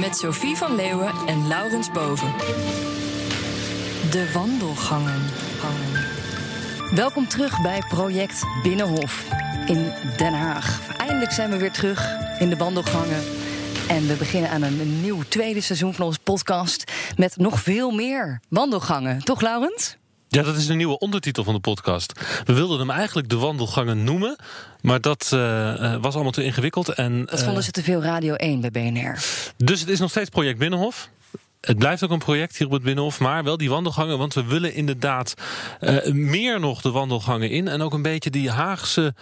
Met Sophie van Leeuwen en Laurens Boven. De wandelgangen. Gangen. Welkom terug bij Project Binnenhof in Den Haag. Eindelijk zijn we weer terug in de wandelgangen. En we beginnen aan een nieuw tweede seizoen van onze podcast... met nog veel meer wandelgangen. Toch, Laurens? Ja, dat is de nieuwe ondertitel van de podcast. We wilden hem eigenlijk de wandelgangen noemen, maar dat uh, was allemaal te ingewikkeld. En, dat vonden ze te veel Radio 1 bij BNR. Dus het is nog steeds Project Binnenhof. Het blijft ook een project hier op het Binnenhof, maar wel die wandelgangen. Want we willen inderdaad uh, meer nog de wandelgangen in. En ook een beetje die Haagse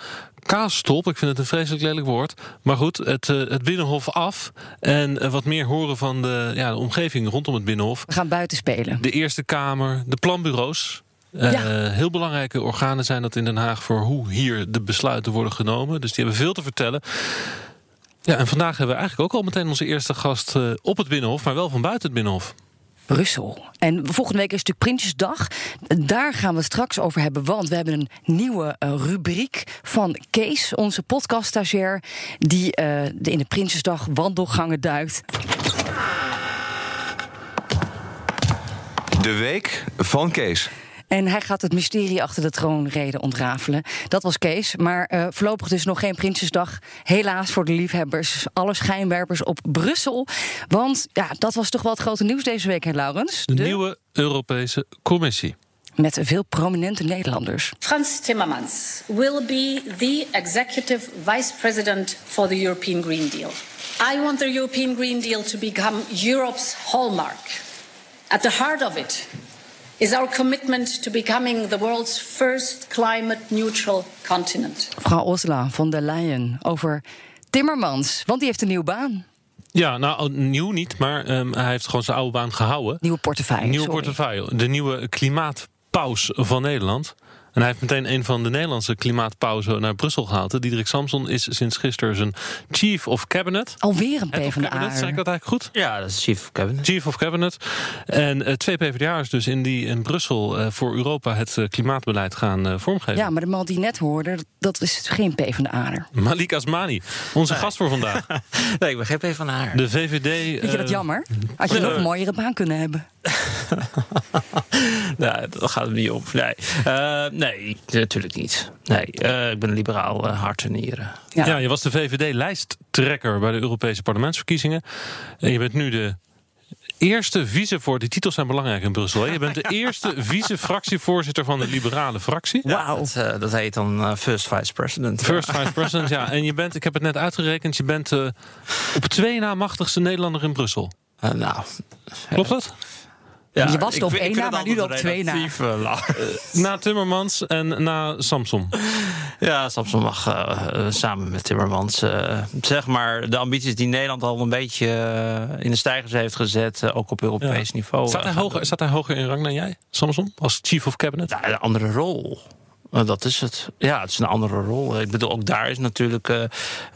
kaasstop. Ik vind het een vreselijk lelijk woord. Maar goed, het, uh, het Binnenhof af. En uh, wat meer horen van de, ja, de omgeving rondom het Binnenhof. We gaan buiten spelen. De Eerste Kamer, de planbureaus. Uh, ja. Heel belangrijke organen zijn dat in Den Haag voor hoe hier de besluiten worden genomen. Dus die hebben veel te vertellen. Ja, en vandaag hebben we eigenlijk ook al meteen onze eerste gast uh, op het Binnenhof, maar wel van buiten het Binnenhof. Brussel. En volgende week is natuurlijk Prinsjesdag. Daar gaan we het straks over hebben, want we hebben een nieuwe uh, rubriek van Kees, onze podcaststagiair, die uh, de in de Prinsjesdag wandelgangen duikt. De week van Kees. En hij gaat het mysterie achter de troonrede ontrafelen. Dat was Kees. Maar uh, voorlopig dus nog geen Prinsjesdag. Helaas voor de liefhebbers. Alle schijnwerpers op Brussel. Want ja, dat was toch wel het grote nieuws deze week, hè, Laurens? De, de... nieuwe Europese Commissie. Met veel prominente Nederlanders. Frans Timmermans will be the executive vice president for the European Green Deal. I want the European Green Deal to become Europe's hallmark. At the heart of it is our commitment to becoming the world's first climate neutral continent. Mevrouw Ursula von der Leyen over Timmermans, want die heeft een nieuwe baan. Ja, nou nieuw niet, maar um, hij heeft gewoon zijn oude baan gehouden. Nieuwe portefeuille. Nieuwe sorry. portefeuille. De nieuwe klimaatpaus van Nederland. En hij heeft meteen een van de Nederlandse klimaatpauzen naar Brussel gehaald. Diederik Samson is sinds gisteren zijn Chief of Cabinet. Alweer een PvdA. Zeg ik dat eigenlijk goed? Ja, dat is Chief of Cabinet. Chief of Cabinet. En uh, twee PvdA'ers dus in die in Brussel uh, voor Europa het uh, klimaatbeleid gaan uh, vormgeven. Ja, maar de man die net hoorde, dat is geen PvdA'er. Malik Asmani, onze nee. gast voor vandaag. nee, ik ben geen PvdA. De VVD... Vind je dat jammer? Had je nog een mooiere baan kunnen hebben? nee, dat gaat er niet om. Nee, uh, nee natuurlijk niet. Nee, uh, ik ben een liberaal uh, hart en nieren. Ja. ja, je was de VVD-lijsttrekker bij de Europese parlementsverkiezingen. En je bent nu de eerste vice voor. Die titels zijn belangrijk in Brussel. Hè? Je bent de eerste vice-fractievoorzitter van de liberale fractie. Wauw. Dat, uh, dat, heet dan uh, first vice president. First vice president, ja. En je bent, ik heb het net uitgerekend, je bent uh, op twee na machtigste Nederlander in Brussel. nou. Klopt dat? Ja, je was op één na, maar nu op twee na. Uh, na Timmermans en na Samson. Ja, Samson mag uh, samen met Timmermans. Uh, zeg maar de ambities die Nederland al een beetje in de stijgers heeft gezet. ook op Europees ja. niveau. Staat hij, hoger, staat hij hoger in rang dan jij, Samson? Als chief of cabinet? Ja, een andere rol. Dat is het. Ja, het is een andere rol. Ik bedoel, ook daar is natuurlijk. Uh,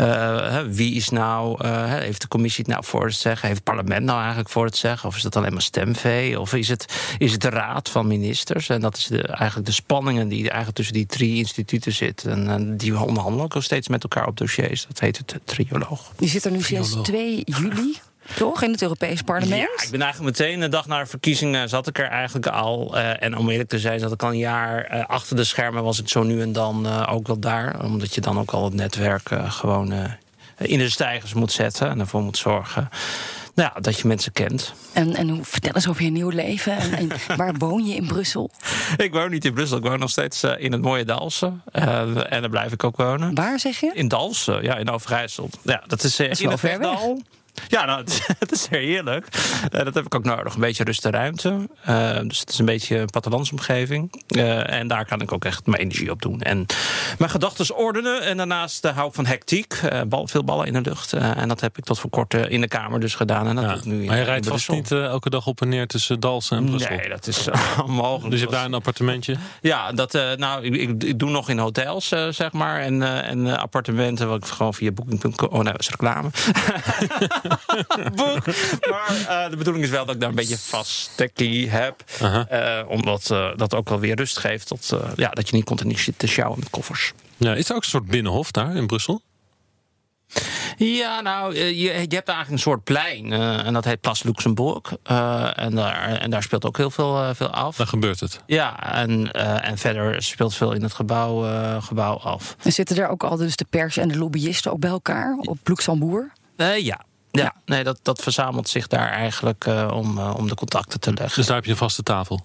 uh, wie is nou. Uh, heeft de commissie het nou voor het zeggen? Heeft het parlement nou eigenlijk voor het zeggen? Of is dat alleen maar stemvee? Of is het, is het de raad van ministers? En dat is de, eigenlijk de spanningen die eigenlijk tussen die drie instituten zitten. En, die onderhandelen ook steeds met elkaar op dossiers. Dat heet het trioloog. Die zit er nu sinds 2 juli toch? In het Europees parlement? Ja, ik ben eigenlijk meteen de dag na de verkiezingen zat ik er eigenlijk al. Uh, en om eerlijk te zijn, zat ik al een jaar uh, achter de schermen. Was ik zo nu en dan uh, ook wel daar. Omdat je dan ook al het netwerk gewoon in de stijgers moet zetten. En ervoor moet zorgen. Nou ja, dat je mensen kent. En, en hoe, vertel eens over je nieuw leven. En, en waar woon je in Brussel? Ik woon niet in Brussel. Ik woon nog steeds uh, in het mooie Dalsen. Uh, en daar blijf ik ook wonen. Waar zeg je? In Dalsen, ja, in Overijssel. Ja, dat is uh, dat is ver weg. Ja, nou, het is, is heerlijk. Uh, dat heb ik ook nodig. Een beetje rust en ruimte. Uh, dus het is een beetje een plattelandsomgeving. Uh, en daar kan ik ook echt mijn energie op doen. En mijn gedachten ordenen. En daarnaast hou ik van hectiek. Bal, veel ballen in de lucht. en dat heb ik tot voor kort in de Kamer dus gedaan. En dat ja, doe ik nu maar je rijdt vast niet elke dag op en neer tussen Dalsen en Brussel? Nee, dat is onmogelijk. Dus je hebt daar een appartementje? Ja, dat, nou, ik, ik, ik, doe nog in hotels, zeg maar. En, en appartementen, wat ik gewoon via booking.com... Oh nee, dat is reclame. boek. Maar uh, de bedoeling is wel dat ik daar een beetje vast tekkie heb. Uh -huh. uh, omdat dat ook wel weer rust geeft. Tot, ja, dat je niet continu zit te sjouwen met koffers. Ja, is er ook een soort binnenhof daar in Brussel? Ja, nou, je, je hebt eigenlijk een soort plein. Uh, en dat heet Place Luxembourg. Uh, en, daar, en daar speelt ook heel veel, uh, veel af. Daar gebeurt het. Ja, en, en verder speelt veel in het gebouw, gebouw af. En zitten daar ook al dus de pers en de lobbyisten ook bij elkaar op Luxembourg? ja. Ja, nee, dat, dat verzamelt zich daar eigenlijk om, om de contacten te leggen. Dus daar heb je een vaste tafel?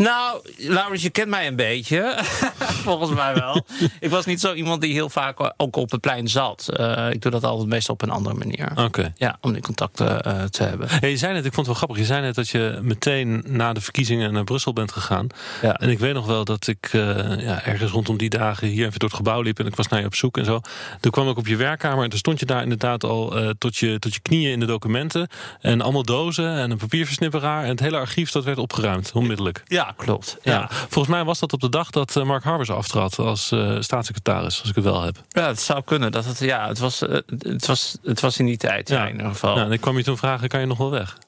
Nou, Laurens, je kent mij een beetje. Volgens mij wel. ik was niet zo iemand die heel vaak ook op het plein zat. Uh, ik doe dat altijd meestal op een andere manier. Oké. Ja, om die contacten uh, te hebben. Hey, je zei net, ik vond het wel grappig. Je zei net dat je meteen na de verkiezingen naar Brussel bent gegaan. Ja. En ik weet nog wel dat ik uh, ja, ergens rondom die dagen hier even door het gebouw liep. En ik was naar je op zoek en zo. Toen kwam ik op je werkkamer. En toen stond je daar inderdaad al tot, je, tot je knieën in de documenten. En allemaal dozen en een papierversnipperaar. En het hele archief dat werd opgeruimd, onmiddellijk. Ja, klopt. Ja. ja. Volgens mij was dat op de dag dat uh, Mark Harbers aftrad als uh, staatssecretaris, als ik het wel heb. Ja, het zou kunnen. Dat het, ja, het, was, uh, het, was, het was in die tijd, ja. in ieder geval. Ja, en ik kwam je toen vragen, kan je nog wel weg?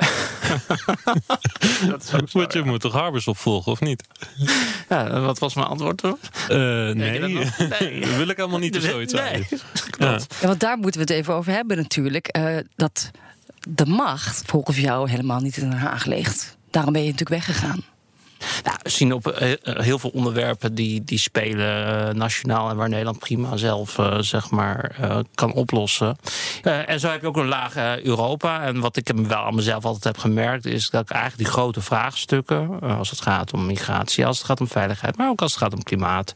dat is ook zo, Want je moet toch Harbers opvolgen, of niet? Ja, wat was mijn antwoord toen? nee. nee. dat wil ik helemaal niet of zoiets nee. Ja. ja, want daar moeten we het even over hebben natuurlijk. dat de macht volgens jou helemaal niet in Den Haag ligt. Daarom ben je natuurlijk weggegaan. Nou, we zien op uh, heel veel onderwerpen die, die spelen uh, nationaal en waar Nederland prima zelf zeg maar, kan oplossen. en zo heb je ook een laag Europa. En wat ik wel aan mezelf altijd heb gemerkt, is dat ik eigenlijk die grote vraagstukken, als het gaat om migratie, als het gaat om veiligheid, maar ook als het gaat om klimaat,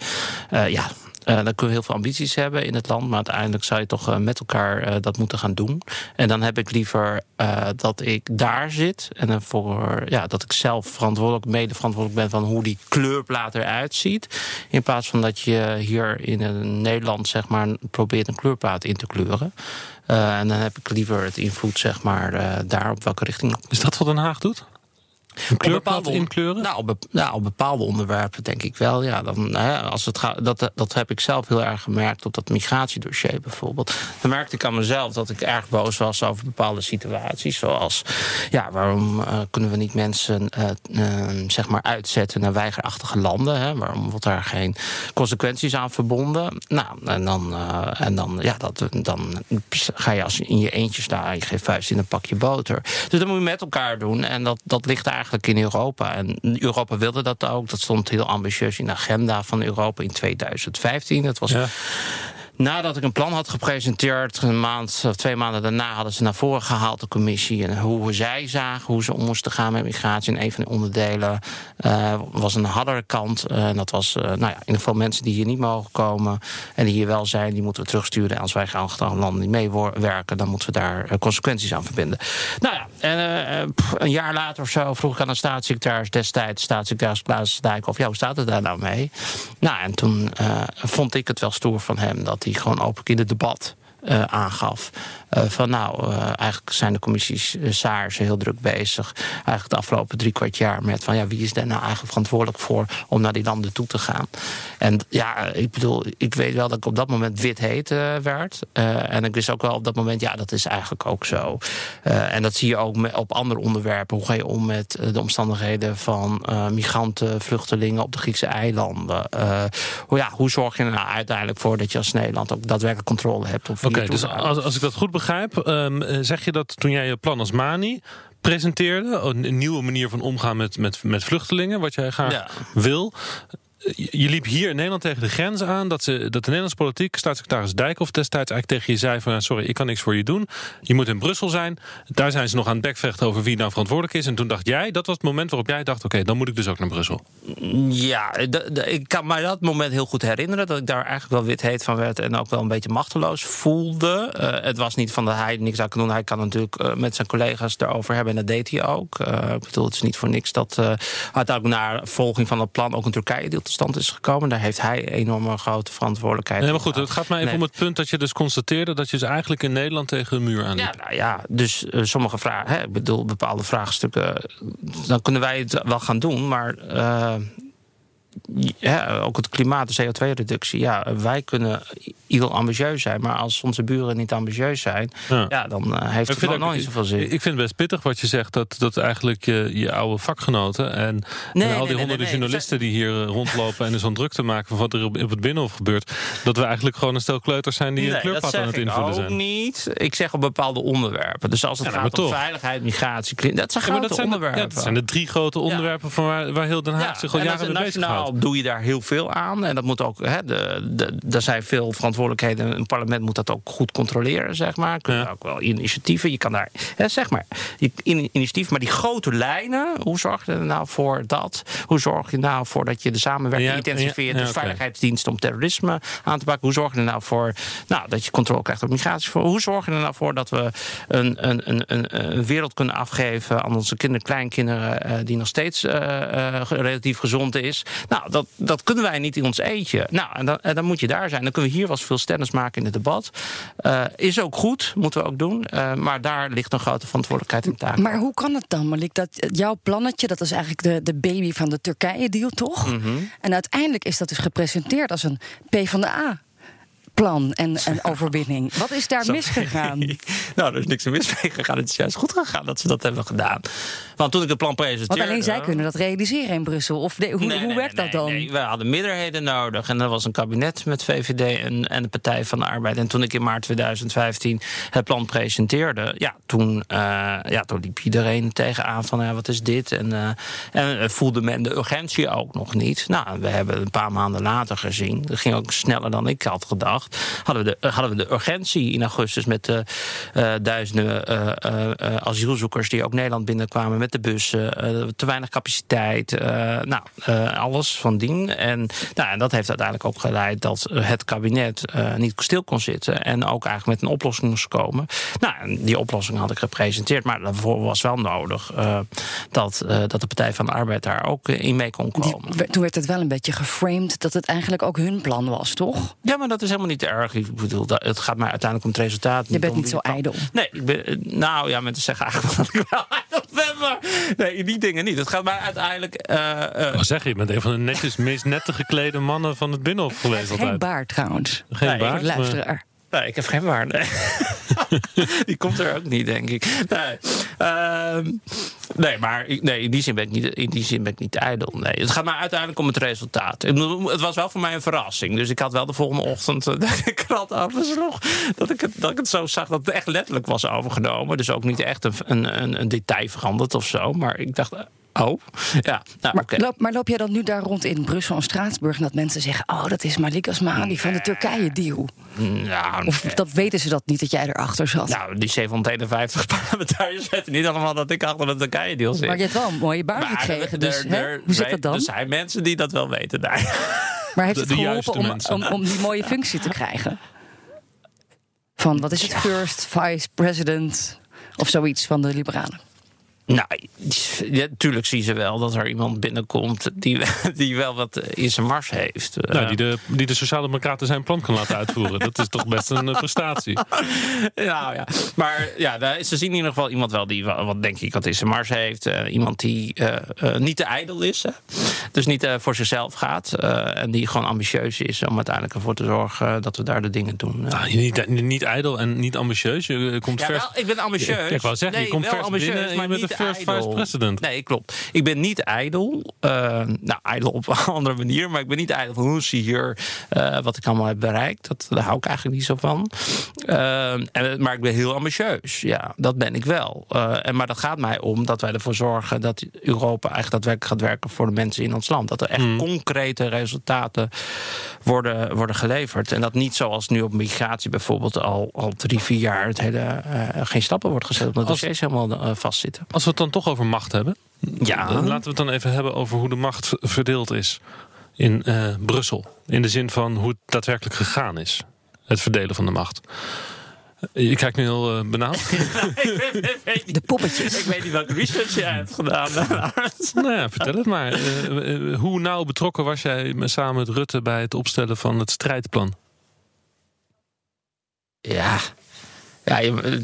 ja, uh, dan kunnen we heel veel ambities hebben in het land, maar uiteindelijk zou je toch uh, met elkaar uh, dat moeten gaan doen. En dan heb ik liever dat ik daar zit en ja, dat ik zelf verantwoordelijk, mede verantwoordelijk ben van hoe die kleurplaat eruit ziet. In plaats van dat je hier in Nederland zeg maar probeert een kleurplaat in te kleuren. en dan heb ik liever het invloed zeg maar daar op welke richting. Is dat wat Den Haag doet? Een kleurplaat inkleuren? Nou op, nou, op bepaalde onderwerpen denk ik wel. Ja, dan, hè, als het gaat, dat, dat heb ik zelf heel erg gemerkt op dat migratiedossier bijvoorbeeld. Dan merkte ik aan mezelf dat ik erg boos was over bepaalde situaties. Zoals, ja, waarom uh, kunnen we niet mensen uh, uh, zeg maar uitzetten naar weigerachtige landen? Hè? Waarom wordt daar geen consequenties aan verbonden? Nou, en dan, en dan, ja, dat, dan ga je als in je eentje staan, je geeft vuist in een pakje boter. Dus dat moet je met elkaar doen. En dat, dat ligt in Europa. En Europa wilde dat ook. Dat stond heel ambitieus in de agenda van Europa in 2015. Dat was. Nadat ik een plan had gepresenteerd, een maand of twee maanden daarna hadden ze naar voren gehaald, de commissie. En hoe zij zagen hoe ze om moesten gaan met migratie. En een van de onderdelen uh, was een harder kant. Uh, en dat was, uh, nou ja, in ieder geval mensen die hier niet mogen komen. En die hier wel zijn, die moeten we terugsturen. En als wij gaan landen niet meewerken, dan moeten we daar consequenties aan verbinden. Nou ja, en een jaar later of zo vroeg ik aan de staatssecretaris destijds, staatssecretaris Klaas Dijkhoff, ja, hoe staat het daar nou mee? Nou, en toen vond ik het wel stoer van hem dat hij gewoon openlijk in het debat uh, aangaf. Uh, van nou, uh, eigenlijk zijn de commissies SARS heel druk bezig. Eigenlijk de afgelopen drie kwart jaar met van ja, wie is daar nou eigenlijk verantwoordelijk voor om naar die landen toe te gaan. En ja, ik bedoel, ik weet wel dat ik op dat moment wit heet werd. en ik wist ook wel op dat moment, ja, dat is eigenlijk ook zo. en dat zie je ook op andere onderwerpen. Hoe ga je om met de omstandigheden van migranten, vluchtelingen op de Griekse eilanden? hoe, ja, hoe zorg je er nou uiteindelijk voor dat je als Nederland ook daadwerkelijk controle hebt op okay, dus als, als ik dat goed begrijp, um, zeg je dat toen jij je plan als Mani presenteerde, een, nieuwe manier van omgaan met, met, met vluchtelingen, wat jij graag ja. wil, je liep hier in Nederland tegen de grens aan dat, ze, dat de Nederlandse politiek, staatssecretaris Dijkhoff destijds eigenlijk tegen je zei van sorry, ik kan niks voor je doen. Je moet in Brussel zijn. Daar zijn ze nog aan het bekvechten over wie nou verantwoordelijk is. En toen dacht jij, dat was het moment waarop jij dacht, oké, dan moet ik dus ook naar Brussel. Ja, ik kan mij dat moment heel goed herinneren. Dat ik daar eigenlijk wel wit heet van werd. En ook wel een beetje machteloos voelde. Eh, het was niet van dat hij niks zou kunnen doen. Hij kan natuurlijk eh, met zijn collega's erover hebben. En dat deed hij ook. Eh, ik bedoel, het is niet voor niks dat uiteindelijk naar volging van het plan ook een Turkije-deal tot stand is gekomen. Daar heeft hij enorme grote verantwoordelijkheid. Nee, maar goed, het gaat mij even Nee. om het punt dat je dus constateerde dat je dus eigenlijk in Nederland tegen de muur aan Ja, nou ja, dus eh, sommige vragen, hè, ik bedoel, bepaalde vraagstukken, eh, dan kunnen wij het wel gaan doen, maar eh, ja, ook het klimaat, de CO2-reductie, ja, wij kunnen heel ambitieus zijn, maar als onze buren niet ambitieus zijn, Ja. ja, dan eh, heeft Ik het nog nooit zoveel zin. ik vind het best pittig wat je zegt. Dat, dat eigenlijk je, je oude vakgenoten en, al die nee, honderden nee. journalisten die hier eh, rondlopen en er zo'n druk te maken van wat er op, op het Binnenhof gebeurt. Dat we eigenlijk gewoon een stel kleuters zijn die een kleurpad aan het invullen zijn. niet. Ik zeg op bepaalde onderwerpen. Dus als het Ja, gaat om veiligheid, migratie, klimaat, dat zijn grote dat zijn, de, onderwerpen. dat zijn de drie grote onderwerpen van waar, waar heel Den Haag zich al en jaren mee bezig doe je daar heel veel aan. En dat moet ook, hè, de, de, er zijn veel verantwoordelijkheden. Een parlement moet dat ook goed controleren, zeg maar. Kun je Ja. ook wel initiatieven. Je kan daar, hè, zeg maar, in- initiatief. Maar die grote lijnen, hoe zorg je er nou voor dat? Hoe zorg je nou voor dat je de samenwerking Ja, dus oké. veiligheidsdiensten om terrorisme aan te pakken. Hoe zorg je er nou voor nou, dat je controle krijgt op migratie? Hoe zorg je er nou voor dat we een, een, een, een, een wereld kunnen afgeven aan onze kinderen, kleinkinderen, eh, die nog steeds eh, eh, relatief gezond is? Nou, dat, dat kunnen wij niet in ons eentje. Nou, en dan, en dan moet je daar zijn. Dan kunnen we hier wel eens veel stennis maken in het debat. Eh, is ook goed, moeten we ook doen. Eh, maar daar ligt een grote verantwoordelijkheid in taak. Maar hoe kan het dan, Malik, dat jouw plannetje, dat is eigenlijk de, de baby van de Turkije-deal, toch? Mhm. En uiteindelijk is dat dus gepresenteerd als een PvdA. Plan en, en overwinning. Wat is daar misgegaan? nou, er is niks mis mee gegaan. Het is juist goed gegaan dat ze dat hebben gedaan. Want toen ik het plan presenteerde... Want alleen zij kunnen dat realiseren in Brussel. Of de- hoe, Nee, hoe nee, werkt nee, dat dan? Nee, nee. We hadden meerderheden nodig. En er was een kabinet met VVD en, en de Partij van de Arbeid. En toen ik in maart 2015 het plan presenteerde... ja, toen, eh, ja, toen liep iedereen tegenaan van ja, wat is dit? En, eh, en eh, voelde men de urgentie ook nog niet. Nou, we hebben een paar maanden later gezien... dat ging ook sneller dan ik had gedacht... hadden we de, hadden we de urgentie in augustus... met de eh, duizenden eh, eh, eh, asielzoekers die ook Nederland binnenkwamen... met de bussen, eh, te weinig capaciteit... eh, nou, eh, alles van dien. En, nou, en dat heeft uiteindelijk ook geleid dat het kabinet eh, niet stil kon zitten... en ook eigenlijk met een oplossing moest komen. Nou, en die oplossing had ik gepresenteerd... maar daarvoor was wel nodig eh, dat, eh, dat de Partij van de Arbeid daar ook eh, in mee kon Die- komen. toen werd het wel een beetje geframed dat het eigenlijk ook hun plan was, toch? Ja, maar dat is helemaal niet erg. Ik bedoel, dat- het gaat mij uiteindelijk om het resultaat. Je bent niet zo ijdel. Nee, ik ben, eh, nou ja, mensen zeggen eigenlijk wel dat ik wel ijdel ben, maar nee, die dingen niet. Het gaat mij uiteindelijk... eh, eh, Wat zeg je? Je bent een van de netjes, meest nette geklede mannen van het Binnenhof geweest Geen altijd. baard trouwens. Geen Nee, baard, luisteraar. Nee, ik heb geen waar. Nee. die komt er ook niet, denk ik. Nee, Ehm, nee maar ik- nee, in, die zin ben ik niet, in die zin ben ik niet ijdel. Nee, het gaat mij uiteindelijk om het resultaat. Ik Het was wel voor mij een verrassing. Dus ik had wel de volgende ochtend eh, de krant oversloeg. Dat ik, het, dat ik het zo zag dat het echt letterlijk was overgenomen. Dus ook niet echt een, een, een, een detail veranderd of zo. Maar ik dacht, oh, ja, nou Maar, loop, maar loop jij dan nu daar rond in Brussel en Straatsburg... en dat mensen zeggen, oh, dat is Malik Asmani van de Turkije-deal? Nou, Of dat weten ze dat niet, dat jij erachter zat? nou, die 751 parlementariërs weten niet allemaal dat ik achter de Turkije-deal zit. maar je hebt wel een mooie baan Maar gekregen, dus hoe zit dat dan? Er zijn mensen die dat wel weten daar. Maar heeft het geholpen om, om, om die mooie funccie te krijgen? Van, wat is het, first vice president of zoiets van de liberalen? Nou, ja, tuurlijk zien ze wel dat er iemand binnenkomt die, die wel wat in zijn mars heeft. Nou, die de, die de Sociaaldemocraten zijn plan kan laten uitvoeren. Dat is toch best een eh, prestatie. nou ja, maar ja, ze zien in ieder geval iemand wel die wat denk ik wat in zijn mars heeft. Eh, iemand die eh, niet te ijdel is, hè? dus niet voor zichzelf gaat en die gewoon ambitieus is om uiteindelijk ervoor te zorgen dat we daar de dingen doen. Nou, je niet, niet ijdel en niet ambitieus. Je komt Ja, vers. wel, ik ben ambitieus. Ja, ik wou zeggen, je Nee, komt wel vers ambitieus, binnen en je maar bent niet first vice president. Nee, klopt. Ik ben niet ijdel. Eh, nou, ijdel op een andere manier. Maar ik ben niet ijdel van hoe zie je hier eh, wat ik allemaal heb bereikt. Dat, daar hou ik eigenlijk niet zo van. Eh, en, maar ik ben heel ambitieus. Ja, dat ben ik wel. En, maar dat gaat mij om dat wij ervoor zorgen dat Europa eigenlijk daadwerkelijk gaat werken voor de mensen in ons land. Dat er echt Hmm. concrete resultaten worden, worden geleverd. En dat niet zoals nu op migratie bijvoorbeeld al, al drie, vier jaar het hele, geen stappen wordt gezet. Omdat de dossiers helemaal vastzitten. Als we het dan toch over macht hebben. Ja. Laten we het dan even hebben over hoe de macht verdeeld is in eh, Brussel. In de zin van hoe het daadwerkelijk gegaan is. Het verdelen van de macht. Je kijkt nu heel eh, benauwd. De poppetjes. Ik weet niet welke research jij hebt gedaan. nou ja, vertel het maar. Eh, eh, hoe nauw betrokken was jij met- samen met Rutte bij het opstellen van het strijdplan? ja. Ja, je,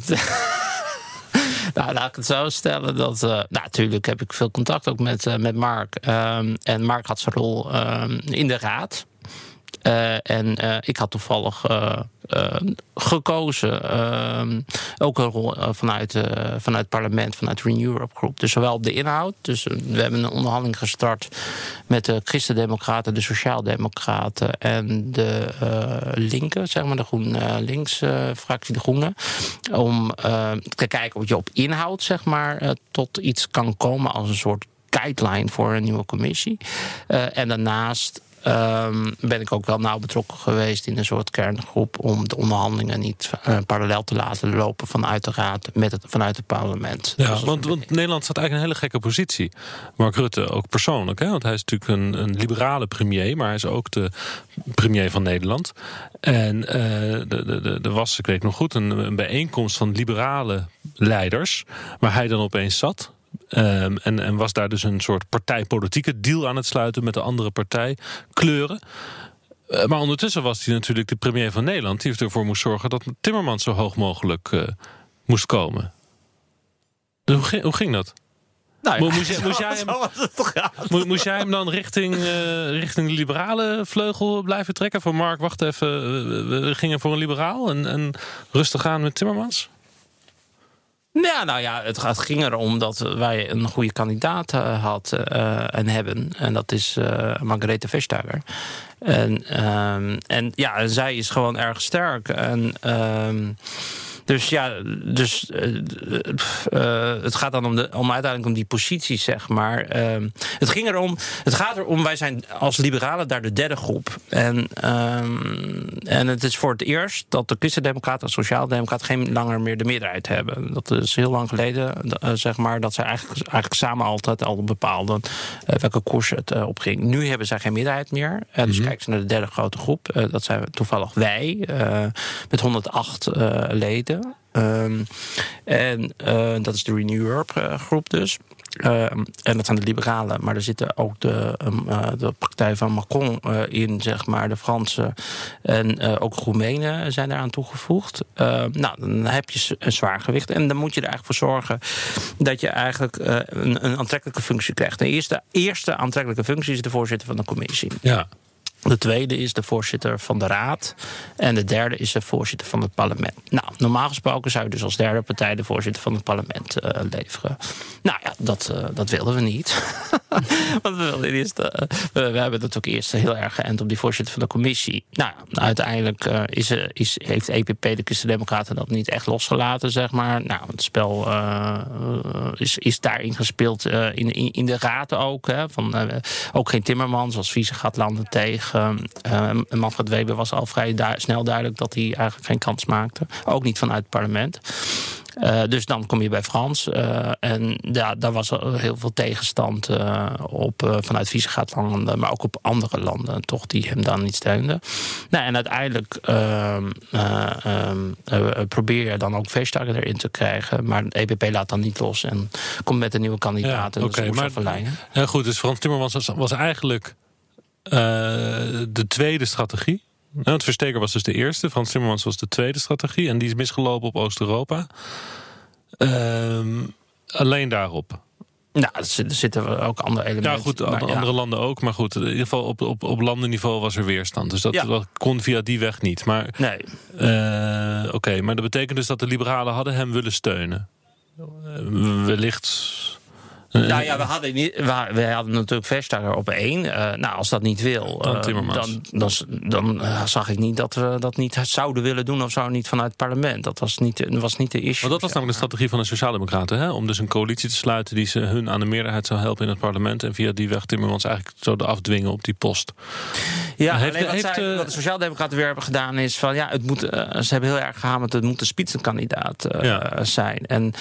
nou, laat ik het zo stellen. Dat, eh, nou, natuurlijk heb ik veel contact ook met, eh, met Mark. Ehm, en Mark had zijn rol ehm, in de raad. Eh, en eh, ik had toevallig eh, gekozen. ehm, ook een rol vanuit, vanuit het parlement, vanuit Renew Europe Groep. Dus zowel op de inhoud. Dus we hebben een onderhandeling gestart met de Christen-Democraten, de Sociaaldemocraten en de Linken, zeg maar, de GroenLinks-fractie, de Groenen. Om te kijken of je op inhoud, zeg maar, tot iets kan komen als een soort guideline voor een nieuwe commissie. En daarnaast ehm, ben ik ook wel nauw betrokken geweest in een soort kerngroep om de onderhandelingen niet eh, parallel te laten lopen vanuit de raad met het, vanuit het parlement. Ja, Dus want, want Nederland staat eigenlijk in een hele gekke positie. Mark Rutte ook persoonlijk. Hè? Want hij is natuurlijk een, een liberale premier, maar hij is ook de premier van Nederland. En eh, er was, ik weet nog goed, een, een bijeenkomst van liberale leiders. Waar hij dan opeens zat. Ehm, en, en was daar dus een soort partijpolitieke deal aan het sluiten met de andere partij kleuren. Eh, maar ondertussen was hij natuurlijk de premier van Nederland. Die ervoor moest zorgen dat Timmermans zo hoog mogelijk eh, moest komen. Dus hoe, ging, hoe ging dat? Nou, Mo- moest jij- moest jij hem- Moest jij dan richting, eh, richting de liberale vleugel blijven trekken? Van Mark, wacht even, we gingen voor een liberaal en, en rustig aan met Timmermans? Ja, nou ja, het, gaat- ging erom dat wij een goede kandidaat eh, hadden eh, en hebben. En dat is eh Margarethe Vestager. En, ehm, en ja, zij is gewoon erg sterk. En, ehm, dus ja, dus, eh, eh, het gaat dan om, de, om uiteindelijk om die posities, zeg maar. Ehm, het ging erom, het gaat erom, wij zijn als liberalen daar de derde groep. En, ehm, en het is voor het eerst dat de Christen-Democraten en Sociaaldemocraten geen langer meer de meerderheid hebben. Dat is heel lang geleden, eh, zeg maar, dat zij eigenlijk, eigenlijk samen altijd al bepaalden eh, welke koers het eh, opging. Nu hebben zij geen meerderheid meer. Eh, dus kijken ze naar de derde grote groep. Eh, dat zijn toevallig wij, eh, met 108 eh, Ehm, en eh, dat is de Renew Europe groep dus. Ehm, en dat zijn de liberalen, maar er zitten ook de, eh, de partij van Macron eh, in, zeg maar, de Fransen. En eh, ook Roemenen zijn daaraan toegevoegd. Nou, dan heb je een zwaar gewicht. En dan moet je er eigenlijk voor zorgen dat je eigenlijk een, een aantrekkelijke functie krijgt. De eerste, eerste aantrekkelijke functie is de voorzitter van de commissie. Ja. De tweede is de voorzitter van de Raad. En de derde is de voorzitter van het parlement. Nou, normaal gesproken zou je dus als derde partij de voorzitter van het parlement eh, leveren. Nou ja, dat, eh, dat wilden we niet. Want we, wilden eerst, eh, we, hebben natuurlijk eerst heel erg geënt op die voorzitter van de commissie. Nou, uiteindelijk is, is, heeft EPP, de Christen-Democraten, dat niet echt losgelaten, zeg maar. Nou, het spel is, is daarin gespeeld in, in, in de raad ook. Hè, van, ook geen Timmermans als vice gaat landen tegen. Uh, Manfred Weber was al vrij du- snel duidelijk dat hij eigenlijk geen kans maakte. Ook niet vanuit het parlement. Uh, dus dan kom je bij Frans. Uh, en ja, daar was heel veel tegenstand uh, op vanuit Visegraatlanden, maar ook op andere landen, toch, die hem dan niet steunden. Nou, en uiteindelijk ehm, ehm, probeer je dan ook Vestager erin te krijgen, maar de EPP laat dan niet los en komt met een nieuwe kandidaat. Ja, Oké, okay, maar ja, goed, dus Frans Timmermans was, was eigenlijk de tweede strategie. Nou, het Versteker was dus de eerste. Frans Timmermans was de tweede strategie. En die is misgelopen op Oost-Europa. Uh, alleen daarop. Nou, er zitten ook andere elementen. Ja, goed, maar, andere ja. landen ook. Maar goed, in ieder geval op, op, op landenniveau was er weerstand. Dus dat, ja. dat kon via die weg niet. Maar, nee. Uh, Oké, okay, maar dat betekent dus dat de liberalen hadden hem willen steunen. Uh, wellicht Nou ja, we hadden, niet, we, hadden natuurlijk Vestager op één. Uh, nou, als dat niet wil, Dan uh, Timmermans. dan, dan, dan uh, zag ik niet dat we dat niet zouden willen doen of zo niet vanuit het parlement. Dat was niet, was niet de issue. Maar dat was namelijk de strategie van de Sociaaldemocraten, hè? om dus een coalitie te sluiten die ze hun aan de meerderheid zou helpen in het parlement en via die weg Timmermans eigenlijk zouden afdwingen op die post. Ja, heeft, alleen wat, heeft, zij, wat de Sociaaldemocraten weer hebben gedaan is van ja, het moet, ze hebben heel erg gehamerd, het moet een spitsenkandidaat ja. zijn. En,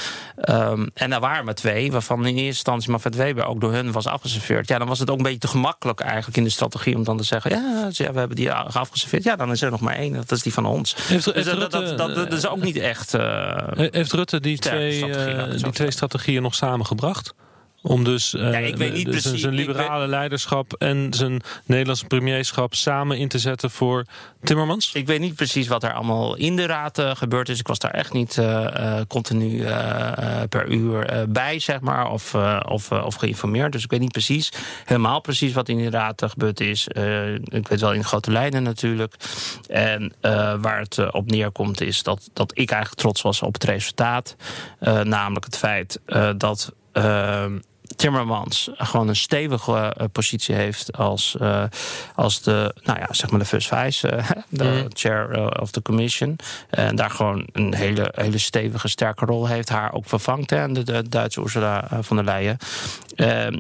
um, en daar waren maar twee, waarvan in eerste instantie Manfred Weber ook door hun was afgeserveerd. Ja, dan was het ook een beetje te gemakkelijk eigenlijk in de strategie om dan te zeggen: ja, ja we hebben die afgeserveerd. Ja, dan is er nog maar één, dat is die van ons. Heeft, dus heeft dat, Rutte, dat, dat, dat, is ook niet echt. Uh, heeft Rutte die twee, uh, die twee strategieën nog samengebracht? Om dus, uh, ja, niet dus zijn liberale weet, leiderschap en zijn Nederlandse premierschap samen in te zetten voor Timmermans? Ik weet niet precies wat er allemaal in de raad uh, gebeurd is. Ik was daar echt niet uh, continu per uur bij, zeg maar, of, of, of geïnformeerd. Dus ik weet niet precies, helemaal precies wat in de raad gebeurd is. ik weet wel in grote lijnen natuurlijk. En waar het op neerkomt is dat, dat ik eigenlijk trots was op het resultaat. namelijk het feit dat. Uh, Timmermans gewoon een stevige uh, positie heeft als, uh, als de, nou ja, zeg maar de first vice, uh, de mm. chair of the commission. En daar gewoon een hele, hele stevige, sterke rol heeft. Haar ook vervangt, hè, de, de Duitse Ursula von der Leyen.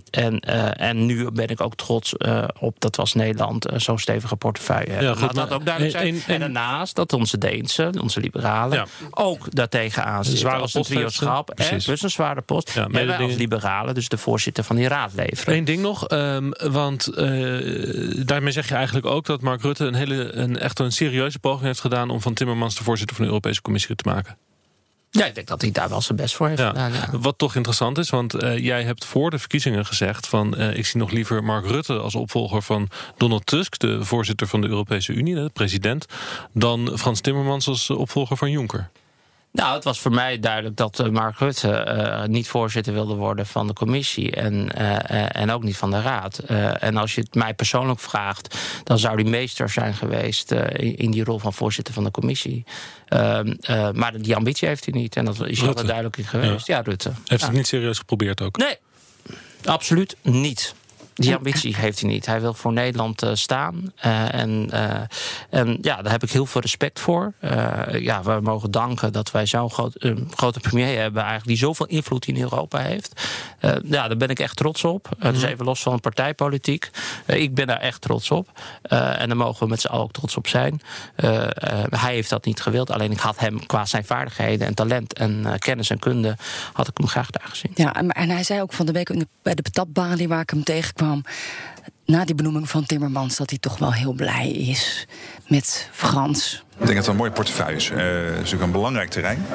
en, en nu ben ik ook trots op dat we als Nederland zo'n stevige portefeuille hebben. Ja, goed, Laat dat ook duidelijk zijn. en daarnaast dat onze Deense, onze liberalen, Ja. ook daartegen aan zitten. zware als een trioschap. En plus een zware post. Ja, en wij als liberalen, dus de voorzitter van die raad leveren. Eén ding nog, ehm, want eh, daarmee zeg je eigenlijk ook dat Mark Rutte een hele, een, echt een serieuze poging heeft gedaan om van Timmermans de voorzitter van de Europese Commissie te maken. Ja, ik denk dat hij daar wel zijn best voor heeft Ja. gedaan. Ja. Wat toch interessant is, want eh, jij hebt voor de verkiezingen gezegd van eh, ik zie nog liever Mark Rutte als opvolger van Donald Tusk, de voorzitter van de Europese Unie, de president, dan Frans Timmermans als opvolger van Juncker. Nou, het was voor mij duidelijk dat eh, Mark Rutte eh, niet voorzitter wilde worden van de commissie en, eh, en ook niet van de raad. En als je het mij persoonlijk vraagt, dan zou hij meester zijn geweest in, die rol van voorzitter van de commissie. Ehm, eh, maar die ambitie heeft hij niet en dat is altijd duidelijk in geweest. Ja, Rutte. Heeft Ja. het niet serieus geprobeerd ook? Nee, absoluut niet. Die ambitie heeft hij niet. Hij wil voor Nederland eh, staan. Eh, en, eh, en ja, daar heb ik heel veel respect voor. Ja, we mogen danken dat wij zo'n groot, grote premier hebben... Eigenlijk, die zoveel invloed in Europa heeft. Ja, daar ben ik echt trots op. Dus even los van partijpolitiek. Ik ben daar echt trots op. En daar mogen we met z'n allen ook trots op zijn. Hij heeft dat niet gewild. Alleen ik had hem qua zijn vaardigheden en talent... en kennis en kunde, had ik hem graag daar gezien. Ja, en, en hij zei ook van de week in de- bij de patatbalie waar ik hem tegenkwam. Na die benoeming van Timmermans, dat hij toch wel heel blij is met Frans. Ik denk dat het een mooie portefeuille is. Eh, het is natuurlijk een belangrijk terrein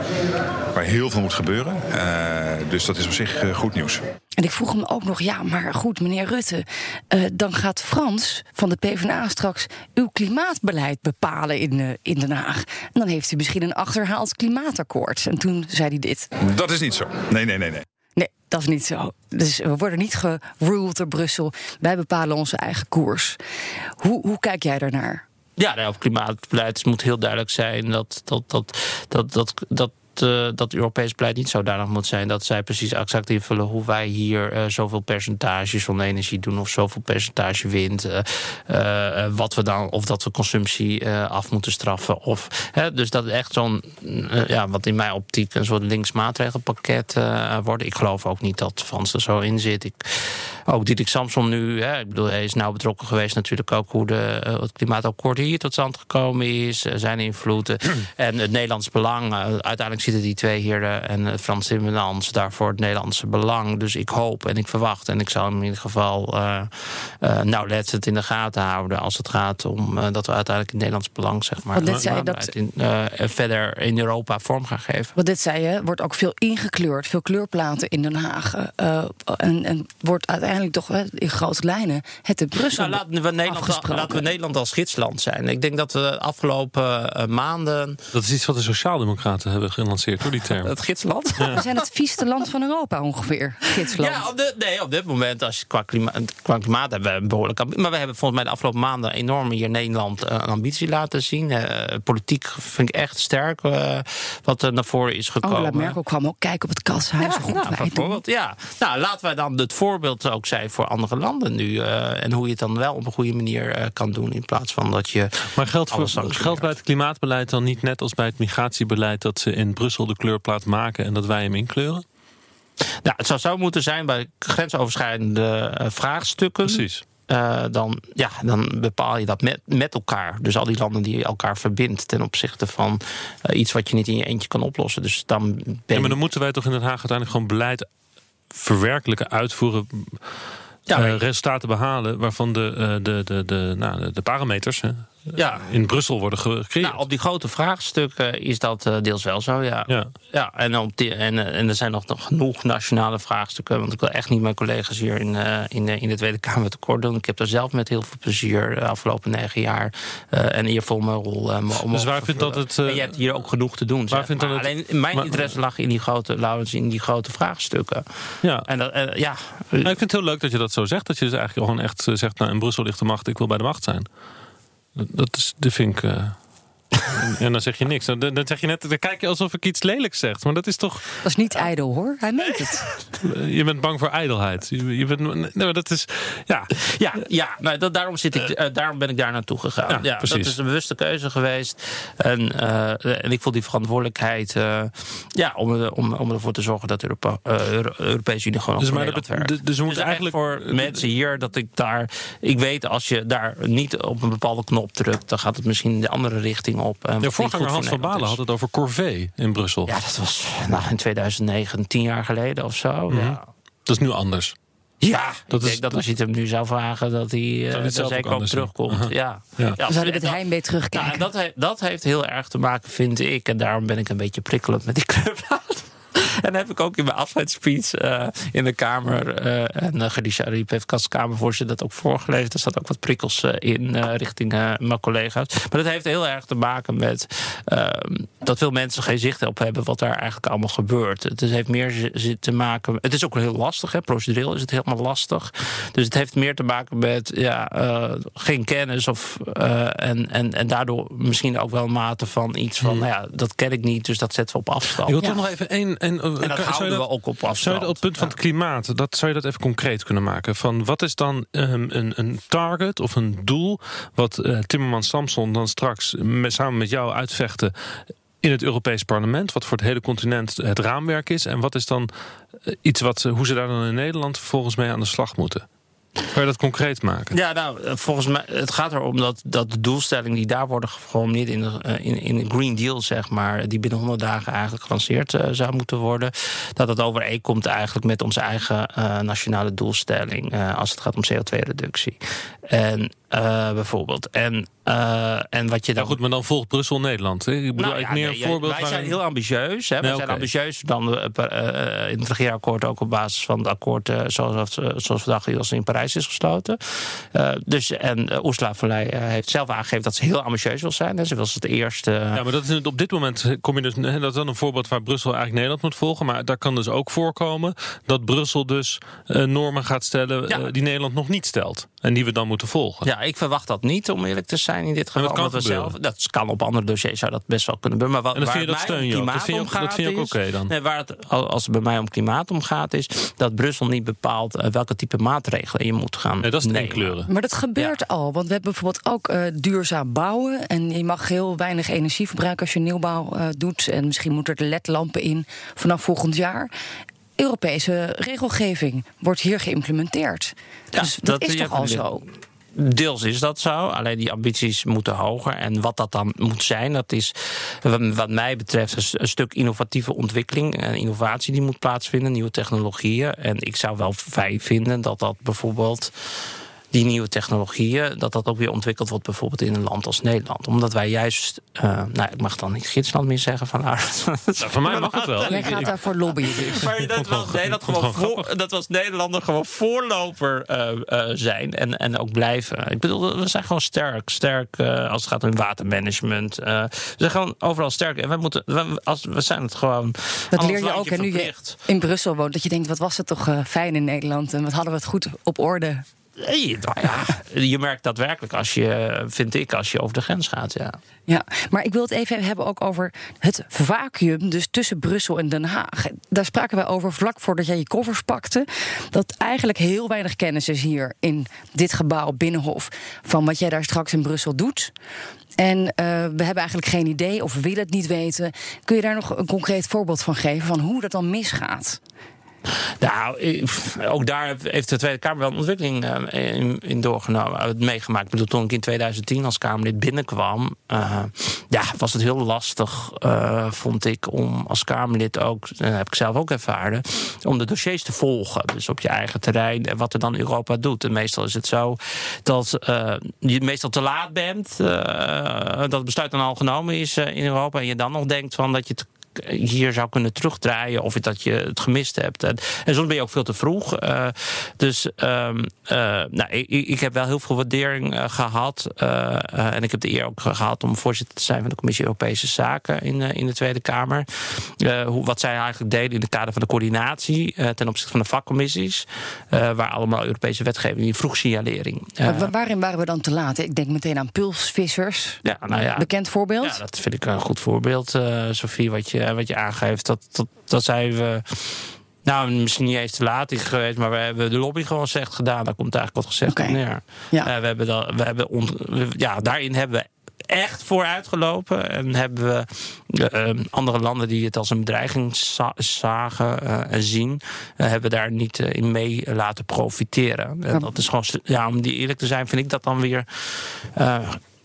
waar heel veel moet gebeuren. Eh, dus dat is op zich eh, goed nieuws. En ik vroeg hem ook nog, ja, maar goed, meneer Rutte, dan gaat Frans van de PvdA straks uw klimaatbeleid bepalen in, in Den Haag. En dan heeft u misschien een achterhaald klimaatakkoord. En toen zei hij dit. Dat is niet zo. Nee, nee, nee, nee. Nee, dat is niet zo. Dus we worden niet geruled door Brussel. Wij bepalen onze eigen koers. Hoe, hoe kijk jij daarnaar? Ja, nou, op klimaatbeleid moet heel duidelijk zijn dat dat, dat, dat, dat, dat, eh, dat Europees beleid niet zodanig moet zijn dat zij precies exact invullen hoe wij hier eh, zoveel percentage zonne-energie doen of zoveel percentage wind. eh, wat we dan, of dat we consumptie af moeten straffen. Of, hè, dus dat echt zo'n, ja, wat in mijn optiek een soort linksmaatregelpakket wordt. Ik geloof ook niet dat Frans er zo in zit. Ik, ook Diederik Samson nu, hè, ik bedoel, hij is nauw betrokken geweest natuurlijk ook hoe de, eh, het klimaatakkoord hier tot stand gekomen is, eh, zijn invloeden en het Nederlands belang. Eh, uiteindelijk zitten die twee heren en Frans Timmermans daarvoor het Nederlandse belang. Dus ik hoop en ik verwacht en ik zal hem in ieder geval eh uh, nauwlettend in de gaten houden als het gaat om dat we uiteindelijk het Nederlands belang zeg maar zei dat- in, eh, verder in Europa vorm gaan geven. Want dit zei je, wordt ook veel ingekleurd, veel kleurplaten in Den Haag. eh, en, en wordt uiteindelijk uiteindelijk toch hè, in grote lijnen het in Brussel Nou, laten, we Nederland, afgesproken. laten we Nederland als gidsland zijn. Ik denk dat we de afgelopen eh, maanden. Dat is iets wat de Sociaaldemocraten hebben gelanceerd, door die term. Het gidsland? We zijn het vieste land van Europa ongeveer, gidsland. Ja, op, de, nee, op dit moment, als je qua, klima, qua klimaat hebben we een behoorlijk Maar we hebben volgens mij de afgelopen maanden enorm hier in Nederland eh, een ambitie laten zien. Eh, politiek vind ik echt sterk wat er naar voren is gekomen. Angela Merkel kwam ook kijken op het kashuis. Ja, nou, bijvoorbeeld, ja. Nou, laten wij dan het voorbeeld ook zijn voor andere landen nu. eh, en hoe je het dan wel op een goede manier eh, kan doen. In plaats van dat je. Maar geldt, voor, geldt bij het klimaatbeleid dan niet net als bij het migratiebeleid... dat ze in Brussel de kleurplaat maken en dat wij hem inkleuren? Nou, het zou zo moeten zijn bij grensoverschrijdende eh, vraagstukken. Precies. Dan, ja, dan bepaal je dat met, met elkaar. Dus al die landen die elkaar verbindt ten opzichte van iets wat je niet in je eentje kan oplossen. Dus dan ben Ja, maar dan moeten wij toch in Den Haag uiteindelijk gewoon beleid verwerkelijken, uitvoeren... Ja, eh, resultaten behalen waarvan de, eh, de, de, de, nou, de parameters hè, ja. in Brussel worden ge- gecreëerd. Nou, op die grote vraagstukken is dat eh, deels wel zo, ja. Ja. Ja, en, op die, en, eh, en er zijn nog, nog genoeg nationale vraagstukken. Want ik wil echt niet mijn collega's hier in, eh, in, de- in de Tweede Kamer tekort doen. Ik heb daar zelf met heel veel plezier de afgelopen negen jaar eh en eervol mijn rol uh, mogen Dus waar vindt dat het, En je hebt hier ook genoeg te doen. zeg vindt dan het- Alleen mijn maar- interesse lag in die grote, Laurens, in die grote vraagstukken. ja. En dat, ja, Nou, ik vind het heel leuk dat je dat zo zegt. Dat je dus eigenlijk gewoon echt zegt... nou, in Brussel ligt de macht, ik wil bij de macht zijn. Dat, dat, is, dat vind ik... en, en dan zeg je niks. Dan, dan zeg je net, dan kijk je alsof ik iets lelijks zeg. Maar dat is toch... Dat is niet ijdel hoor, hij meent het. Je bent bang voor ijdelheid. Je, je bent, nee, maar dat is... Ja, Ja, ja nou, dat, daarom, zit ik, eh, daarom ben ik daar naartoe gegaan. Ja, Ja, precies. dat is een bewuste keuze geweest. En, eh, en ik voel die verantwoordelijkheid eh, ja, om, om, om ervoor te zorgen dat de Europa, eh, Euro- Europese Unie gewoon Dus voor maar dat werkt. dus we moeten echt eigenlijk- voor mensen hier dat ik daar. Ik weet als je daar niet op een bepaalde knop drukt, dan gaat het misschien de andere richting op. Wat de voorganger Hans van Balen had het over corvée in Brussel. Ja, dat was nou, in 2009, tien jaar geleden of zo. Ja. Dat is nu anders. Ja, Dat dat is- ik denk dat als je het hem nu zou vragen, dat hij eh, het zelf ook zeker terugkomt. Aha. Ja. Ja. Ja, We zouden met dat- heimwee Nou, terugkijken. en dat, heeft, dat heeft heel erg te maken, vind ik. En daarom ben ik een beetje prikkelend met die clubplaat. En dan heb ik ook in mijn afscheidsspeech eh, in de Kamer. eh, en uh, Khadija Ariep heeft als Kamervoorzitter dat ook voorgelezen. Er staat ook wat prikkels eh, in eh, richting eh, mijn collega's. Maar dat heeft heel erg te maken met ehm, dat veel mensen geen zicht op hebben wat daar eigenlijk allemaal gebeurt. Het is- heeft meer te maken. Het is ook heel lastig, hè? procedureel is het helemaal lastig. Dus het heeft meer te maken met ja, eh, geen kennis of, eh, en, en, en daardoor misschien ook wel een mate van iets van, nou ja, dat ken ik niet, dus dat zetten we op afstand. Ik wil Ja. toch nog even één... En, dat houden we ook op afstand. Zou je dat op het punt van het klimaat, dat zou je dat even concreet kunnen maken? Van wat is dan ehm, een, een target of een doel wat eh, Timmerman Samson dan straks met, samen met jou uitvechten in het Europees Parlement, wat voor het hele continent het raamwerk is, en wat is dan eh, iets wat hoe ze daar dan in Nederland volgens mij aan de slag moeten? Kan je dat concreet maken? Ja, nou, eh, volgens mij, het gaat erom dat, dat de doelstellingen die daar worden geformuleerd in de, eh, in, in de Green Deal, zeg maar, die binnen 100 dagen eigenlijk gelanceerd eh, zou moeten worden, dat dat overeenkomt eigenlijk met onze eigen nationale doelstelling als het gaat om CO2-reductie. En eh, bijvoorbeeld. En, eh, en wat je dan. Nou goed, maar dan volgt Brussel Nederland. hè? Ik bedoel Nou eigenlijk ja, meer nee, een voorbeeld. Wij zijn heel ambitieus. Hè. Wij Nee, zijn oké. ambitieuzer dan eh, in het regeerakkoord ook op basis van het akkoord zoals, zoals vandaag als in Parijs is gesloten. Dus, en Ursula von Leyen heeft zelf aangegeven dat ze heel ambitieus wil zijn. Hè. Ze wil het eerste. Ja, maar dat is het- op dit moment kom je dus. hè, Dat is dan een voorbeeld waar Brussel eigenlijk Nederland moet volgen. Maar daar kan dus ook voorkomen dat Brussel dus normen gaat stellen Ja. die Nederland nog niet stelt. En die we dan moeten volgen. Ja, ik verwacht dat niet, om eerlijk te zijn in dit geval. dat kan we zelf, dat kan op andere dossiers zou dat best wel kunnen gebeuren. Maar wat, En dan waar vind je het dat mij steun. Dat klimaat vind je ook- dat om vind je ook gaat oké dan? Nee, waar het, als het bij mij om klimaat om gaat, is dat Brussel niet bepaalt eh, welke type maatregelen je moet gaan Nee, dat is nemen. inkleuren. Maar dat gebeurt al. Want we hebben bijvoorbeeld ook eh, duurzaam bouwen. En je mag heel weinig energie verbruiken als je nieuwbouw eh, doet. En misschien moeten er ledlampen in vanaf volgend jaar. Europese regelgeving wordt hier geïmplementeerd. Ja, dus dat, dat- is toch al zo? Deels is dat zo, alleen die ambities moeten hoger. En wat dat dan moet zijn, dat is wat- mij betreft een stuk innovatieve ontwikkeling en innovatie die moet plaatsvinden, nieuwe technologieën. En ik zou wel fijn vinden dat dat bijvoorbeeld die nieuwe technologieën, dat dat ook weer ontwikkeld wordt, bijvoorbeeld in een land als Nederland. Omdat wij juist, uh, nou, ik mag dan niet Gidsland meer zeggen van nou, voor mij mag het wel. Jij gaat daarvoor lobbyen. Maar dat was, Nederland gewoon voor, dat was Nederlander gewoon voorloper uh, zijn en, en ook blijven. Ik bedoel, we zijn gewoon sterk. Sterk als het gaat om watermanagement. we zijn gewoon overal sterk. En wij moeten, we, als, we zijn het gewoon. Dat leer je ook en nu je in Brussel woont. Dat je denkt, wat was het toch fijn in Nederland en wat hadden we het goed op orde. Nou ja, je merkt daadwerkelijk als je, vind ik, als je over de grens gaat. Ja. ja, maar ik wil het even hebben ook over het vacuüm, dus tussen Brussel en Den Haag. Daar spraken we over vlak voordat jij je koffers pakte. Dat eigenlijk heel weinig kennis is hier in dit gebouw, Binnenhof, van wat jij daar straks in Brussel doet. En uh, we hebben eigenlijk geen idee of willen het niet weten. Kun je daar nog een concreet voorbeeld van geven van hoe dat dan misgaat? Nou, ook daar heeft de Tweede Kamer wel een ontwikkeling eh, in, in doorgenomen, eh, meegemaakt. Ik bedoel, toen ik in 2010 als Kamerlid binnenkwam, uh, ja, was het heel lastig, uh, vond ik, om als Kamerlid ook, dat heb ik zelf ook ervaren, om de dossiers te volgen. Dus op je eigen terrein en wat er dan Europa doet. En meestal is het zo dat je meestal te laat bent, dat het besluit dan al genomen is in Europa, en je dan nog denkt van dat je hier zou kunnen terugdraaien of dat je het gemist hebt. En, en soms ben je ook veel te vroeg. Uh, dus um, uh, nou, ik, ik, heb wel heel veel waardering uh, gehad. en ik heb de eer ook gehad om voorzitter te zijn van de Commissie Europese Zaken in, in de Tweede Kamer. hoe, wat zij eigenlijk deden in het kader van de coördinatie ten opzichte van de vakcommissies. waar allemaal Europese wetgeving, die vroeg signalering. waarin waren we dan te laat? Ik denk meteen aan pulsvissers. Ja, nou ja, Bekend voorbeeld? Ja, dat vind ik een goed voorbeeld, Sophie, wat je wat je aangeeft, dat, dat, dat zijn we. Nou, misschien niet eens te laat geweest, maar we hebben de lobby gewoon slecht gedaan. Daar komt eigenlijk wat gezegd okay. neer. Ja. Uh, we hebben dat, we hebben ja, daarin hebben we echt vooruitgelopen. En hebben we uh, andere landen die het als een bedreiging zagen uh, en zien, uh, hebben daar niet in mee laten profiteren. En dat is gewoon, ja, om die eerlijk te zijn, vind ik dat dan weer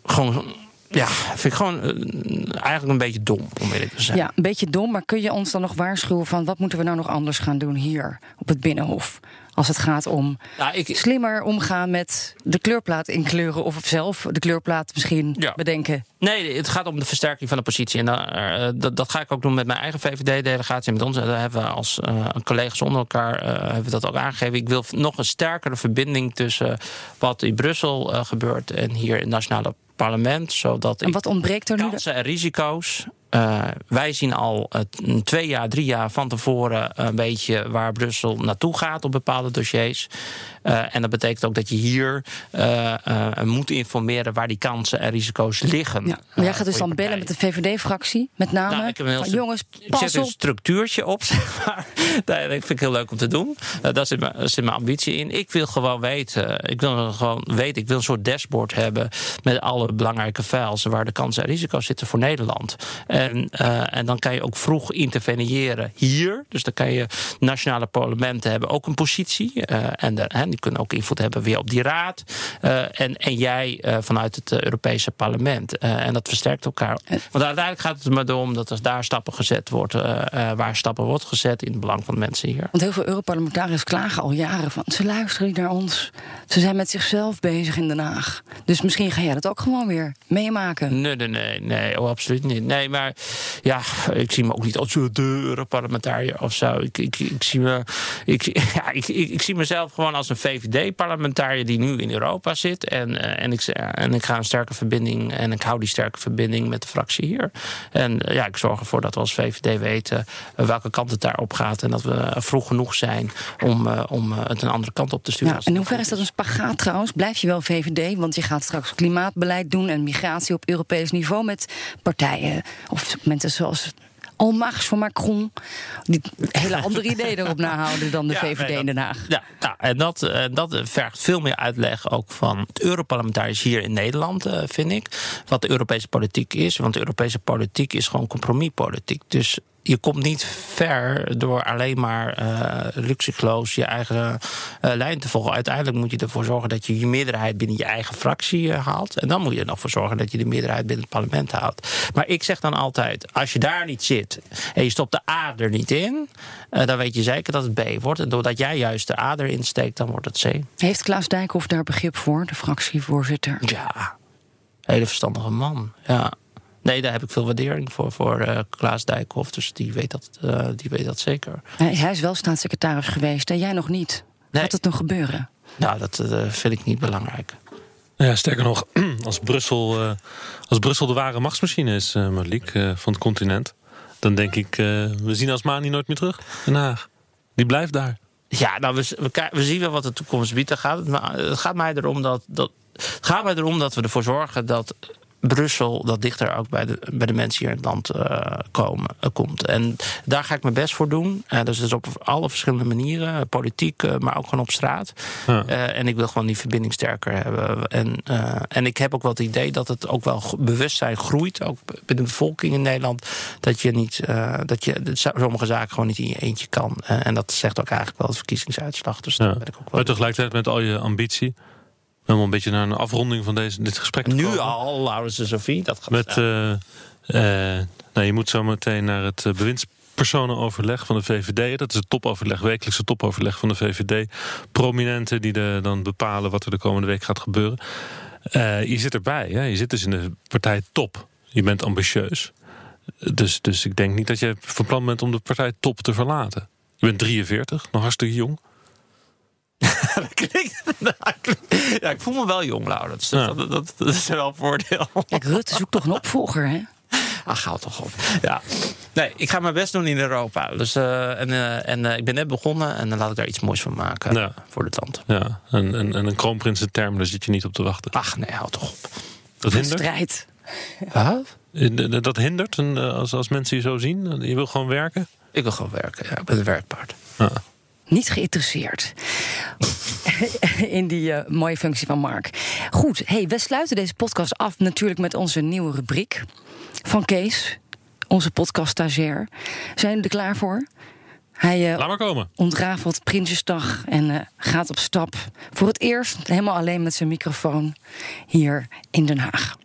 gewoon ja, vind ik gewoon uh, eigenlijk een beetje dom, om eerlijk te zijn. Ja, een beetje dom, maar kun je ons dan nog waarschuwen van wat moeten we nou nog anders gaan doen hier op het Binnenhof? Als het gaat om nou, ik, slimmer omgaan met de kleurplaat inkleuren of zelf de kleurplaat misschien ja. bedenken. Nee, het gaat om de versterking van de positie. En uh, dat, dat, ga ik ook doen met mijn eigen VVD-delegatie. Met ons daar hebben we als uh, collega's onder elkaar uh, hebben we dat ook aangegeven. Ik wil nog een sterkere verbinding tussen wat in Brussel gebeurt en hier in nationale parlement. Zodat en wat ontbreekt er nu? Kansen en risico's uh, wij zien al uh, twee jaar, drie jaar van tevoren een beetje waar Brussel naartoe gaat op bepaalde dossiers. Uh, en dat betekent ook dat je hier moet informeren waar die kansen en risico's liggen. Ja. Maar jij gaat dus dan bellen met de VVD-fractie, met name. Nou, ik heb een jongens, pas ik zet een structuurtje op, zeg maar. dat vind ik heel leuk om te doen. daar, zit mijn, zit mijn ambitie in. Ik wil gewoon weten, ik wil gewoon weten, ik wil een soort dashboard hebben met alle belangrijke files waar de kansen en risico's zitten voor Nederland. En, uh, en dan kan je ook vroeg interveneren hier. Dus dan kan je nationale parlementen hebben ook een positie. Uh, en de, hè, die kunnen ook invloed hebben weer op die raad. Uh, en, en jij vanuit het Europese parlement. en dat versterkt elkaar. Want uiteindelijk gaat het er maar om dat er daar stappen gezet wordt. waar stappen wordt gezet in het belang van de mensen hier. Want heel veel Europarlementariërs klagen al jaren van ze luisteren niet naar ons. Ze zijn met zichzelf bezig in Den Haag. Dus misschien ga jij dat ook gewoon weer meemaken. Nee, nee, nee, nee oh, absoluut niet. Nee, maar ja, ik zie me ook niet als de Europarlementariër of zo. Ik, ik, ik, zie me, ik, ja, ik, ik, zie mezelf gewoon als een VVD-parlementariër die nu in Europa zit. En, uh, en, ik, en ik ga een sterke verbinding en ik hou die sterke verbinding met de fractie hier. En uh, ja, ik zorg ervoor dat we als VVD weten welke kant het daarop gaat. En dat we vroeg genoeg zijn om, om het een andere kant op te sturen. Ja, en hoe ver is dat een spagaat trouwens? Blijf je wel VVD? Want je gaat straks klimaatbeleid doen en migratie op Europees niveau met partijen of mensen zoals Almachts van Macron. Die hele andere ideeën erop nahouden dan de VVD in Den Haag. Ja, nou, en dat, dat vergt veel meer uitleg ook van het Europarlementariërs hier in Nederland, uh, vind ik. Wat de Europese politiek is. Want de Europese politiek is gewoon compromispolitiek. Dus je komt niet ver door alleen maar uh, je eigen uh, lijn te volgen. Uiteindelijk moet je ervoor zorgen dat je je meerderheid binnen je eigen fractie uh, haalt. En dan moet je er nog voor zorgen dat je de meerderheid binnen het parlement haalt. Maar ik zeg dan altijd: als je daar niet zit en je stopt de A er niet in, dan weet je zeker dat het B wordt. En doordat jij juist de A erin steekt, dan wordt het C. Heeft Klaas Dijkhoff daar begrip voor, de fractievoorzitter? Ja, hele verstandige man. Ja. Nee, daar heb ik veel waardering voor, voor uh, Klaas Dijkhoff. Dus die weet dat, uh, die weet dat zeker. Hij, hij, is wel staatssecretaris geweest en jij nog niet. Nee. Gaat het nog gebeuren? Nou, dat uh, vind ik niet belangrijk. Ja, sterker nog, als Brussel, als Brussel de ware machtsmachine is, Malik, van het continent... dan denk ik, we zien als Mani nooit meer terug. Den Haag. Die blijft daar. Ja, nou, we, we, we zien wel wat de toekomst biedt. Het gaat, het gaat mij erom dat, dat, het gaat mij erom dat we ervoor zorgen dat Brussel dat dichter ook bij de, bij de mensen hier in het land uh, komen, uh, komt. En daar ga ik mijn best voor doen. Uh, dus, dus op alle verschillende manieren, politiek, maar ook gewoon op straat. Ja. en ik wil gewoon die verbinding sterker hebben. En, en ik heb ook wel het idee dat het ook wel bewustzijn groeit, ook bij de bevolking in Nederland, dat je niet, dat je sommige zaken gewoon niet in je eentje kan. en dat zegt ook eigenlijk wel de verkiezingsuitslag. Dus ja. daar ben ik ook wel. Maar tegelijkertijd met al je ambitie Helemaal een beetje naar een afronding van deze, dit gesprek te Nu komen. al, Laurens en Sophie. Dat gaat Met, uh, uh, nou, je moet zo meteen naar het uh, bewindspersonenoverleg van de VVD. Dat is het topoverleg, wekelijkse topoverleg van de VVD. Prominenten die de, dan bepalen wat er de komende week gaat gebeuren. je zit erbij, hè? je zit dus in de partij top. Je bent ambitieus. Dus, dus ik denk niet dat je van plan bent om de partij top te verlaten. Je bent 43, nog hartstikke jong. dat klinkt, ja, ik voel me wel jong, Laurens. Dat, ja. dat, dat, dat, is wel een voordeel. Kijk, Rutte zoekt toch een opvolger, hè? Ach, hou toch op. Ja. Nee, ik ga mijn best doen in Europa. Dus, uh, en uh, en uh, ik ben net begonnen en dan laat ik daar iets moois van maken ja. voor de tand. Ja, en, en, en een kroonprinsenterm, daar zit je niet op te wachten. Ach nee, hou toch op. Dat hindert? strijd. Wat? Dat hindert en, als, als mensen je zo zien? Je wil gewoon werken? Ik wil gewoon werken, ja. Ik ben een werkpaard. Ja niet geïnteresseerd in die uh, mooie functie van Mark. Goed, hey, we sluiten deze podcast af natuurlijk met onze nieuwe rubriek van Kees, onze podcast-stagiair. Zijn jullie er klaar voor? Hij uh, Laat maar komen. ontrafelt Prinsjesdag en uh, gaat op stap. Voor het eerst helemaal alleen met zijn microfoon hier in Den Haag.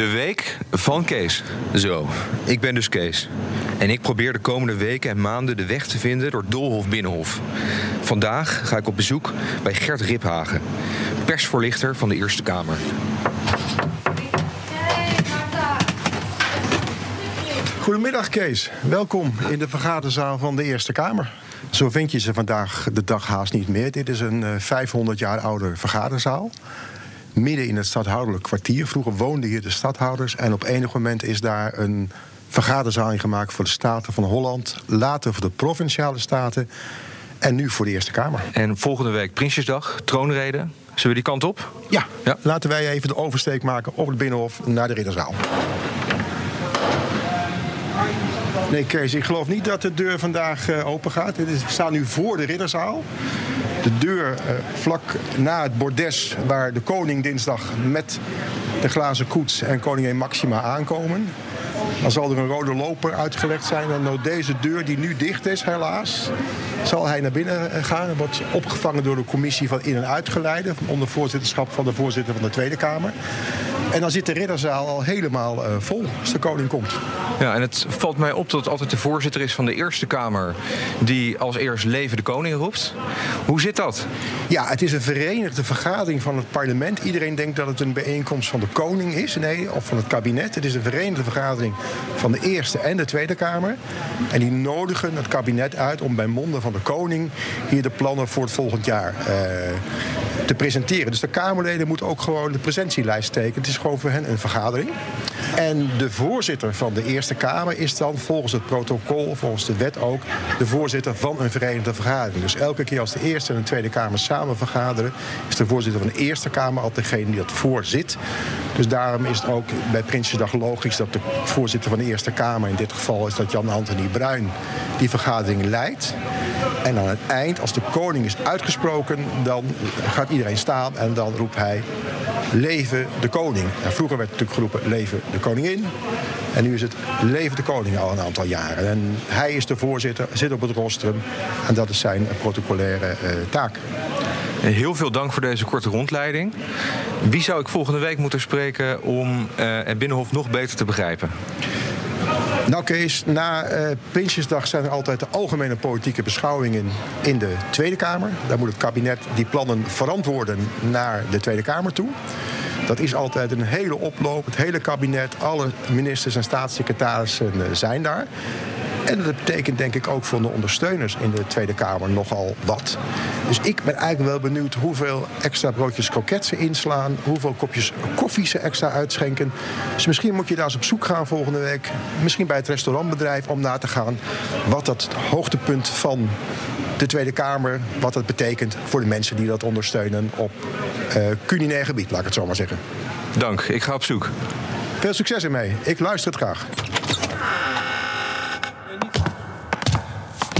De week van Kees. Zo, ik ben dus Kees. En ik probeer de komende weken en maanden de weg te vinden door Dolhof Binnenhof. Vandaag ga ik op bezoek bij Gert Riphagen, persvoorlichter van de Eerste Kamer. Goedemiddag Kees, welkom in de vergaderzaal van de Eerste Kamer. Zo vind je ze vandaag de dag haast niet meer. Dit is een 500 jaar oude vergaderzaal midden in het stadhoudelijk kwartier. Vroeger woonden hier de stadhouders en op enig moment is daar een vergaderzaal gemaakt voor de Staten van Holland, later voor de provinciale staten en nu voor de Eerste Kamer. En volgende week Prinsjesdag, troonrede. Zullen we die kant op? Ja, ja. laten wij even de oversteek maken op het Binnenhof naar de Ridderzaal. Nee, Kees, ik geloof niet dat de deur vandaag uh, open gaat. We staan nu voor de Ridderzaal. De deur uh, vlak na het bordes waar de koning dinsdag met de glazen koets en koningin Maxima aankomen. Dan zal er een rode loper uitgelegd zijn. En door deze deur, die nu dicht is, helaas, zal hij naar binnen gaan. Hij wordt opgevangen door de commissie van in- en uitgeleide. onder voorzitterschap van de voorzitter van de Tweede Kamer. En dan zit de ridderzaal al helemaal uh, vol als de koning komt. Ja, en het valt mij op dat het altijd de voorzitter is van de Eerste Kamer... die als eerst leven de koning roept. Hoe zit dat? Ja, het is een verenigde vergadering van het parlement. Iedereen denkt dat het een bijeenkomst van de koning is. Nee, of van het kabinet. Het is een verenigde vergadering van de Eerste en de Tweede Kamer. En die nodigen het kabinet uit om bij monden van de koning... hier de plannen voor het volgend jaar uh, te presenteren. Dus de Kamerleden moeten ook gewoon de presentielijst tekenen. Het is gewoon voor hen een vergadering. En de voorzitter van de Eerste Kamer is dan volgens het protocol, volgens de wet ook, de voorzitter van een verenigde vergadering. Dus elke keer als de Eerste en de Tweede Kamer samen vergaderen, is de voorzitter van de Eerste Kamer altijd degene die dat voorzit. Dus daarom is het ook bij Prinsjesdag logisch dat de voorzitter van de Eerste Kamer, in dit geval is dat Jan-Anthony Bruin, die vergadering leidt. En aan het eind, als de koning is uitgesproken, dan gaat iedereen staan en dan roept hij: Leven de koning. Vroeger werd natuurlijk geroepen: Leven de koningin. En nu is het Leven de koning al een aantal jaren. En hij is de voorzitter, zit op het rostrum. En dat is zijn protocolaire uh, taak. Heel veel dank voor deze korte rondleiding. Wie zou ik volgende week moeten spreken om uh, het Binnenhof nog beter te begrijpen? Nou Kees, na uh, Prinsjesdag zijn er altijd de algemene politieke beschouwingen in de Tweede Kamer. Daar moet het kabinet die plannen verantwoorden naar de Tweede Kamer toe. Dat is altijd een hele oploop. Het hele kabinet, alle ministers en staatssecretarissen zijn daar. En dat betekent denk ik ook voor de ondersteuners in de Tweede Kamer nogal wat. Dus ik ben eigenlijk wel benieuwd hoeveel extra broodjes kroket ze inslaan. Hoeveel kopjes koffie ze extra uitschenken. Dus misschien moet je daar eens op zoek gaan volgende week. Misschien bij het restaurantbedrijf om na te gaan wat dat hoogtepunt van de Tweede Kamer, wat dat betekent voor de mensen die dat ondersteunen op uh, culinair gebied, laat ik het zo maar zeggen. Dank, ik ga op zoek. Veel succes ermee. Ik luister het graag.